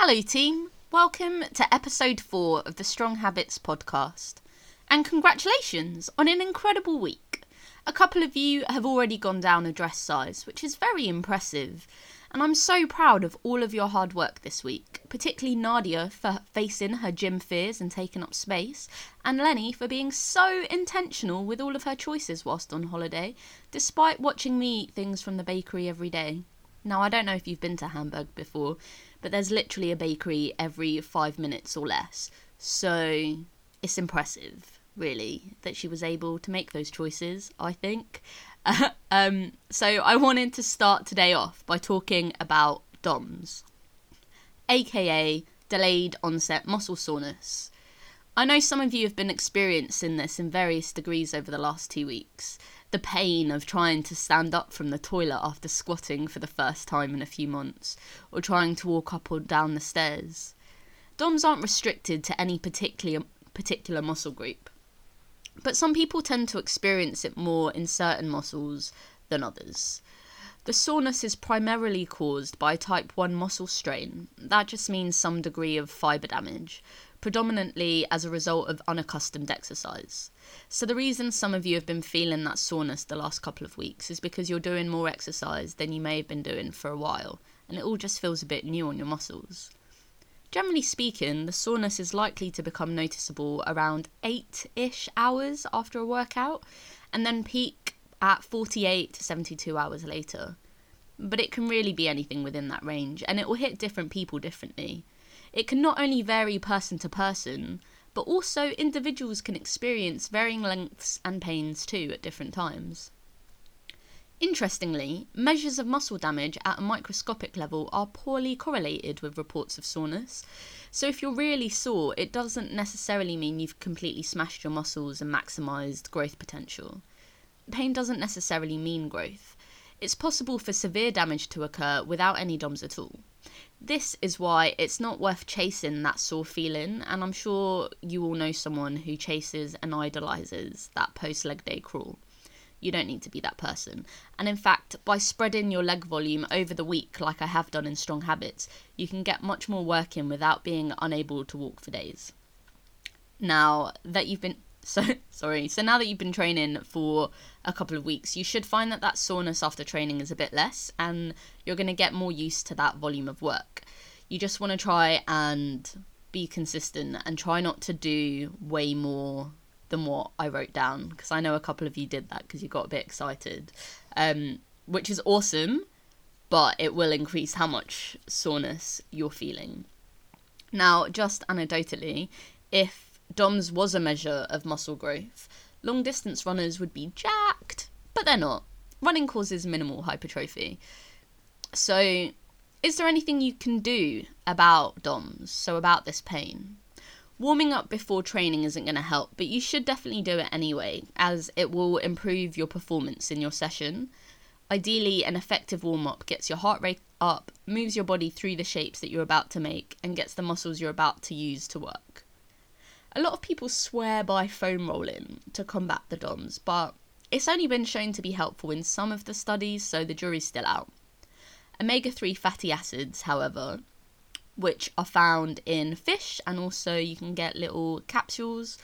Hello, team. Welcome to episode four of the Strong Habits podcast. And congratulations on an incredible week. A couple of you have already gone down a dress size, which is very impressive. And I'm so proud of all of your hard work this week, particularly Nadia for facing her gym fears and taking up space, and Lenny for being so intentional with all of her choices whilst on holiday, despite watching me eat things from the bakery every day. Now, I don't know if you've been to Hamburg before, but there's literally a bakery every five minutes or less. So it's impressive, really, that she was able to make those choices, I think. um, so I wanted to start today off by talking about DOMS, aka delayed onset muscle soreness. I know some of you have been experiencing this in various degrees over the last two weeks. The pain of trying to stand up from the toilet after squatting for the first time in a few months, or trying to walk up or down the stairs. DOMs aren't restricted to any particular, particular muscle group, but some people tend to experience it more in certain muscles than others. The soreness is primarily caused by type 1 muscle strain. That just means some degree of fibre damage, predominantly as a result of unaccustomed exercise. So, the reason some of you have been feeling that soreness the last couple of weeks is because you're doing more exercise than you may have been doing for a while, and it all just feels a bit new on your muscles. Generally speaking, the soreness is likely to become noticeable around 8 ish hours after a workout and then peak at 48 to 72 hours later. But it can really be anything within that range, and it will hit different people differently. It can not only vary person to person, but also individuals can experience varying lengths and pains too at different times. Interestingly, measures of muscle damage at a microscopic level are poorly correlated with reports of soreness. So, if you're really sore, it doesn't necessarily mean you've completely smashed your muscles and maximised growth potential. Pain doesn't necessarily mean growth. It's possible for severe damage to occur without any DOMS at all. This is why it's not worth chasing that sore feeling, and I'm sure you all know someone who chases and idolizes that post leg day crawl. You don't need to be that person. And in fact, by spreading your leg volume over the week, like I have done in Strong Habits, you can get much more work in without being unable to walk for days. Now that you've been so sorry. So now that you've been training for a couple of weeks, you should find that that soreness after training is a bit less, and you're going to get more used to that volume of work. You just want to try and be consistent and try not to do way more than what I wrote down because I know a couple of you did that because you got a bit excited, um, which is awesome, but it will increase how much soreness you're feeling. Now, just anecdotally, if DOMS was a measure of muscle growth. Long distance runners would be jacked, but they're not. Running causes minimal hypertrophy. So, is there anything you can do about DOMS, so about this pain? Warming up before training isn't going to help, but you should definitely do it anyway, as it will improve your performance in your session. Ideally, an effective warm up gets your heart rate up, moves your body through the shapes that you're about to make, and gets the muscles you're about to use to work. A lot of people swear by foam rolling to combat the DOMS, but it's only been shown to be helpful in some of the studies, so the jury's still out. Omega 3 fatty acids, however, which are found in fish and also you can get little capsules,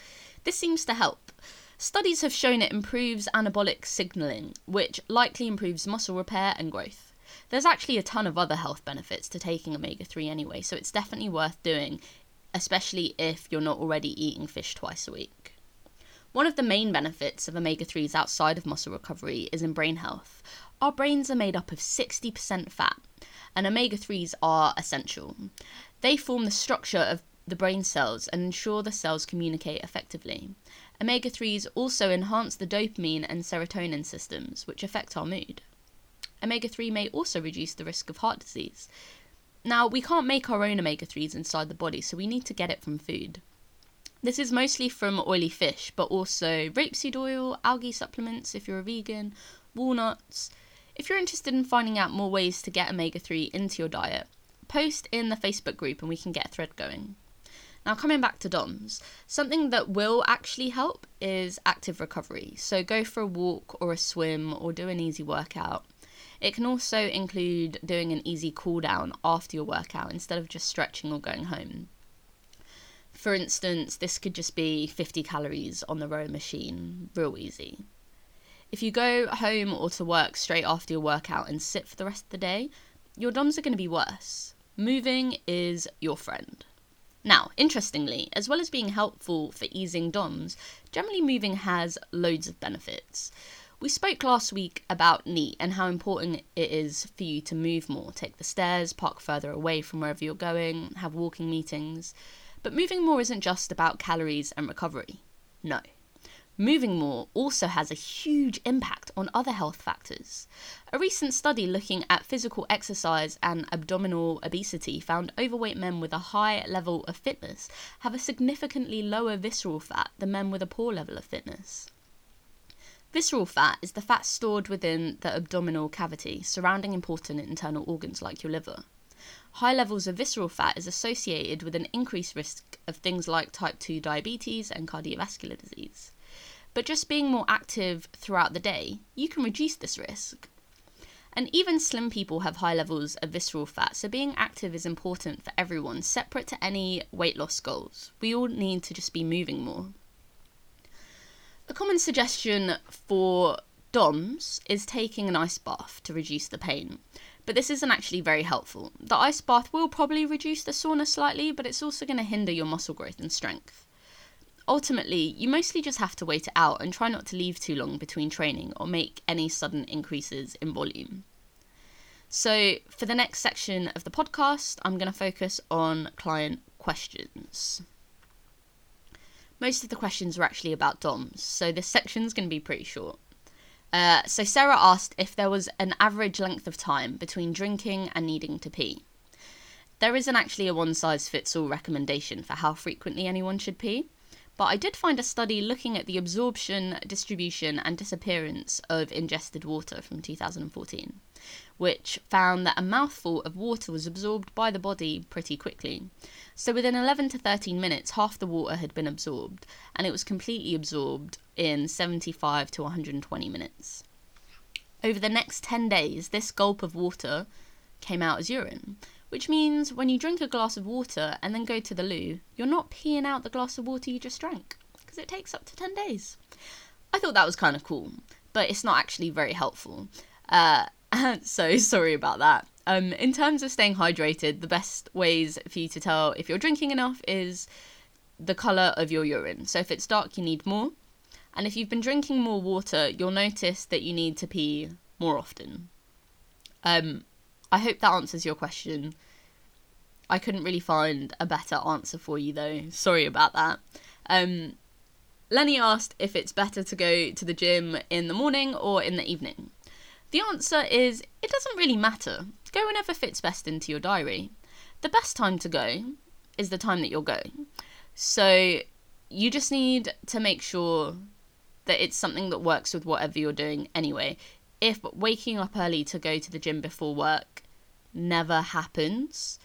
this seems to help. Studies have shown it improves anabolic signaling, which likely improves muscle repair and growth. There's actually a ton of other health benefits to taking omega 3 anyway, so it's definitely worth doing especially if you're not already eating fish twice a week. One of the main benefits of omega 3s outside of muscle recovery is in brain health. Our brains are made up of 60% fat, and omega 3s are essential. They form the structure of the brain cells and ensure the cells communicate effectively. Omega 3s also enhance the dopamine and serotonin systems, which affect our mood. Omega 3 may also reduce the risk of heart disease, now, we can't make our own omega 3s inside the body, so we need to get it from food. This is mostly from oily fish, but also rapeseed oil, algae supplements if you're a vegan, walnuts. If you're interested in finding out more ways to get omega 3 into your diet, post in the Facebook group and we can get a thread going. Now, coming back to DOMS, something that will actually help is active recovery. So, go for a walk or a swim or do an easy workout. It can also include doing an easy cool down after your workout instead of just stretching or going home. For instance, this could just be 50 calories on the row machine, real easy. If you go home or to work straight after your workout and sit for the rest of the day, your DOMs are going to be worse. Moving is your friend. Now, interestingly, as well as being helpful for easing DOMs, generally moving has loads of benefits. We spoke last week about NEAT and how important it is for you to move more, take the stairs, park further away from wherever you're going, have walking meetings. But moving more isn't just about calories and recovery. No. Moving more also has a huge impact on other health factors. A recent study looking at physical exercise and abdominal obesity found overweight men with a high level of fitness have a significantly lower visceral fat than men with a poor level of fitness. Visceral fat is the fat stored within the abdominal cavity surrounding important internal organs like your liver. High levels of visceral fat is associated with an increased risk of things like type 2 diabetes and cardiovascular disease. But just being more active throughout the day, you can reduce this risk. And even slim people have high levels of visceral fat, so being active is important for everyone, separate to any weight loss goals. We all need to just be moving more. A common suggestion for DOMs is taking an ice bath to reduce the pain, but this isn't actually very helpful. The ice bath will probably reduce the soreness slightly, but it's also going to hinder your muscle growth and strength ultimately, you mostly just have to wait it out and try not to leave too long between training or make any sudden increases in volume. So, for the next section of the podcast, I'm going to focus on client questions. Most of the questions were actually about DOMs, so this section is going to be pretty short. Uh, so, Sarah asked if there was an average length of time between drinking and needing to pee. There isn't actually a one size fits all recommendation for how frequently anyone should pee. But I did find a study looking at the absorption, distribution, and disappearance of ingested water from 2014, which found that a mouthful of water was absorbed by the body pretty quickly. So within 11 to 13 minutes, half the water had been absorbed, and it was completely absorbed in 75 to 120 minutes. Over the next 10 days, this gulp of water came out as urine, which means when you drink a glass of water and then go to the loo, you're not peeing out the glass of water you just drank because it takes up to 10 days. I thought that was kind of cool, but it's not actually very helpful. Uh, so sorry about that. Um, in terms of staying hydrated, the best ways for you to tell if you're drinking enough is the colour of your urine. So if it's dark, you need more. And if you've been drinking more water, you'll notice that you need to pee more often. Um, I hope that answers your question. I couldn't really find a better answer for you though. Sorry about that. Um, Lenny asked if it's better to go to the gym in the morning or in the evening. The answer is it doesn't really matter. Go whenever fits best into your diary. The best time to go is the time that you're going. So you just need to make sure that it's something that works with whatever you're doing anyway. If waking up early to go to the gym before work never happens,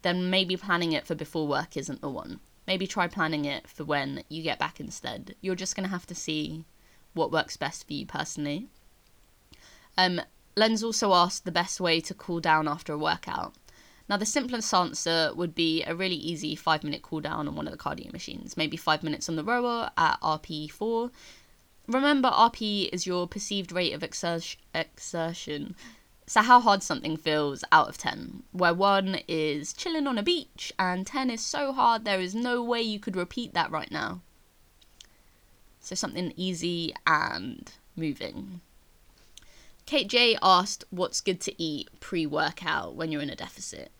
then maybe planning it for before work isn't the one. Maybe try planning it for when you get back instead. You're just going to have to see what works best for you personally. Um, Len's also asked the best way to cool down after a workout. Now, the simplest answer would be a really easy five minute cool down on one of the cardio machines, maybe five minutes on the rower at RP4. Remember, RP is your perceived rate of exertion. So, how hard something feels out of 10, where 1 is chilling on a beach and 10 is so hard there is no way you could repeat that right now. So, something easy and moving. Kate J asked what's good to eat pre workout when you're in a deficit.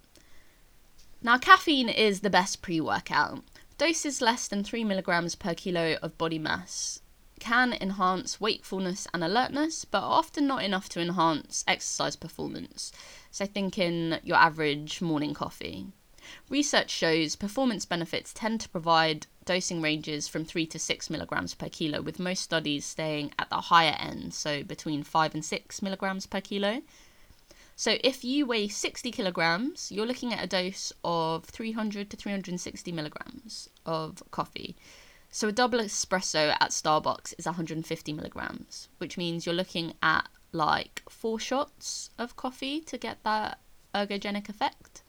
Now, caffeine is the best pre workout. Doses less than 3 milligrams per kilo of body mass can enhance wakefulness and alertness, but are often not enough to enhance exercise performance. So, think in your average morning coffee. Research shows performance benefits tend to provide dosing ranges from 3 to 6 milligrams per kilo, with most studies staying at the higher end, so between 5 and 6 milligrams per kilo. So, if you weigh 60 kilograms, you're looking at a dose of 300 to 360 milligrams of coffee. So a double espresso at Starbucks is 150 milligrams, which means you're looking at like four shots of coffee to get that ergogenic effect.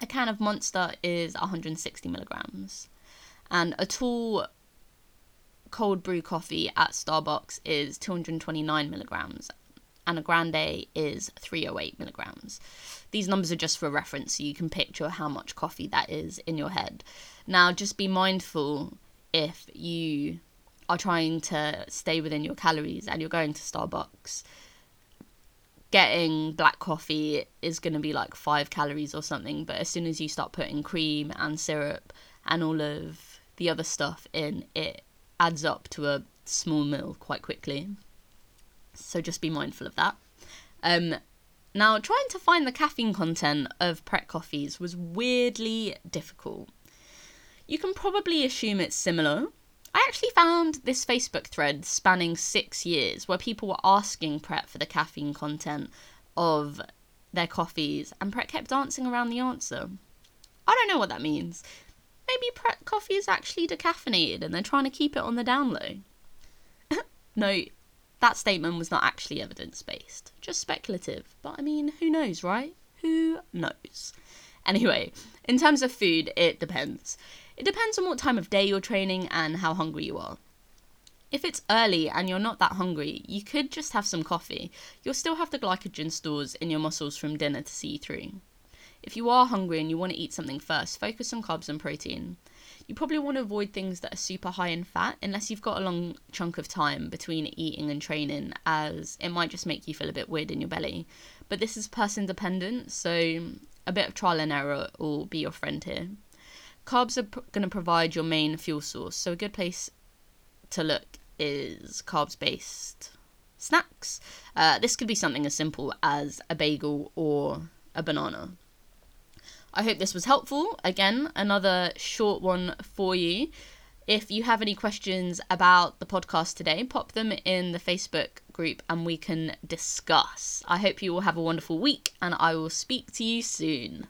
A can of Monster is 160 milligrams, and a tall cold brew coffee at Starbucks is 229 milligrams, and a grande is 308 milligrams. These numbers are just for reference, so you can picture how much coffee that is in your head. Now, just be mindful if you are trying to stay within your calories and you're going to Starbucks. Getting black coffee is going to be like five calories or something, but as soon as you start putting cream and syrup and all of the other stuff in, it adds up to a small meal quite quickly. So just be mindful of that. Um, now, trying to find the caffeine content of Pret coffees was weirdly difficult. You can probably assume it's similar. I actually found this Facebook thread spanning six years where people were asking Pret for the caffeine content of their coffees, and Pret kept dancing around the answer. I don't know what that means maybe Pret coffee is actually decaffeinated and they're trying to keep it on the down low. no, that statement was not actually evidence based, just speculative. But I mean, who knows, right? Who knows? Anyway, in terms of food, it depends. It depends on what time of day you're training and how hungry you are. If it's early and you're not that hungry, you could just have some coffee. You'll still have the glycogen stores in your muscles from dinner to see through. If you are hungry and you want to eat something first, focus on carbs and protein. You probably want to avoid things that are super high in fat unless you've got a long chunk of time between eating and training, as it might just make you feel a bit weird in your belly. But this is person dependent, so a bit of trial and error will be your friend here. Carbs are going to provide your main fuel source, so a good place to look is carbs based snacks. Uh, this could be something as simple as a bagel or a banana. I hope this was helpful. Again, another short one for you. If you have any questions about the podcast today, pop them in the Facebook group and we can discuss. I hope you all have a wonderful week and I will speak to you soon.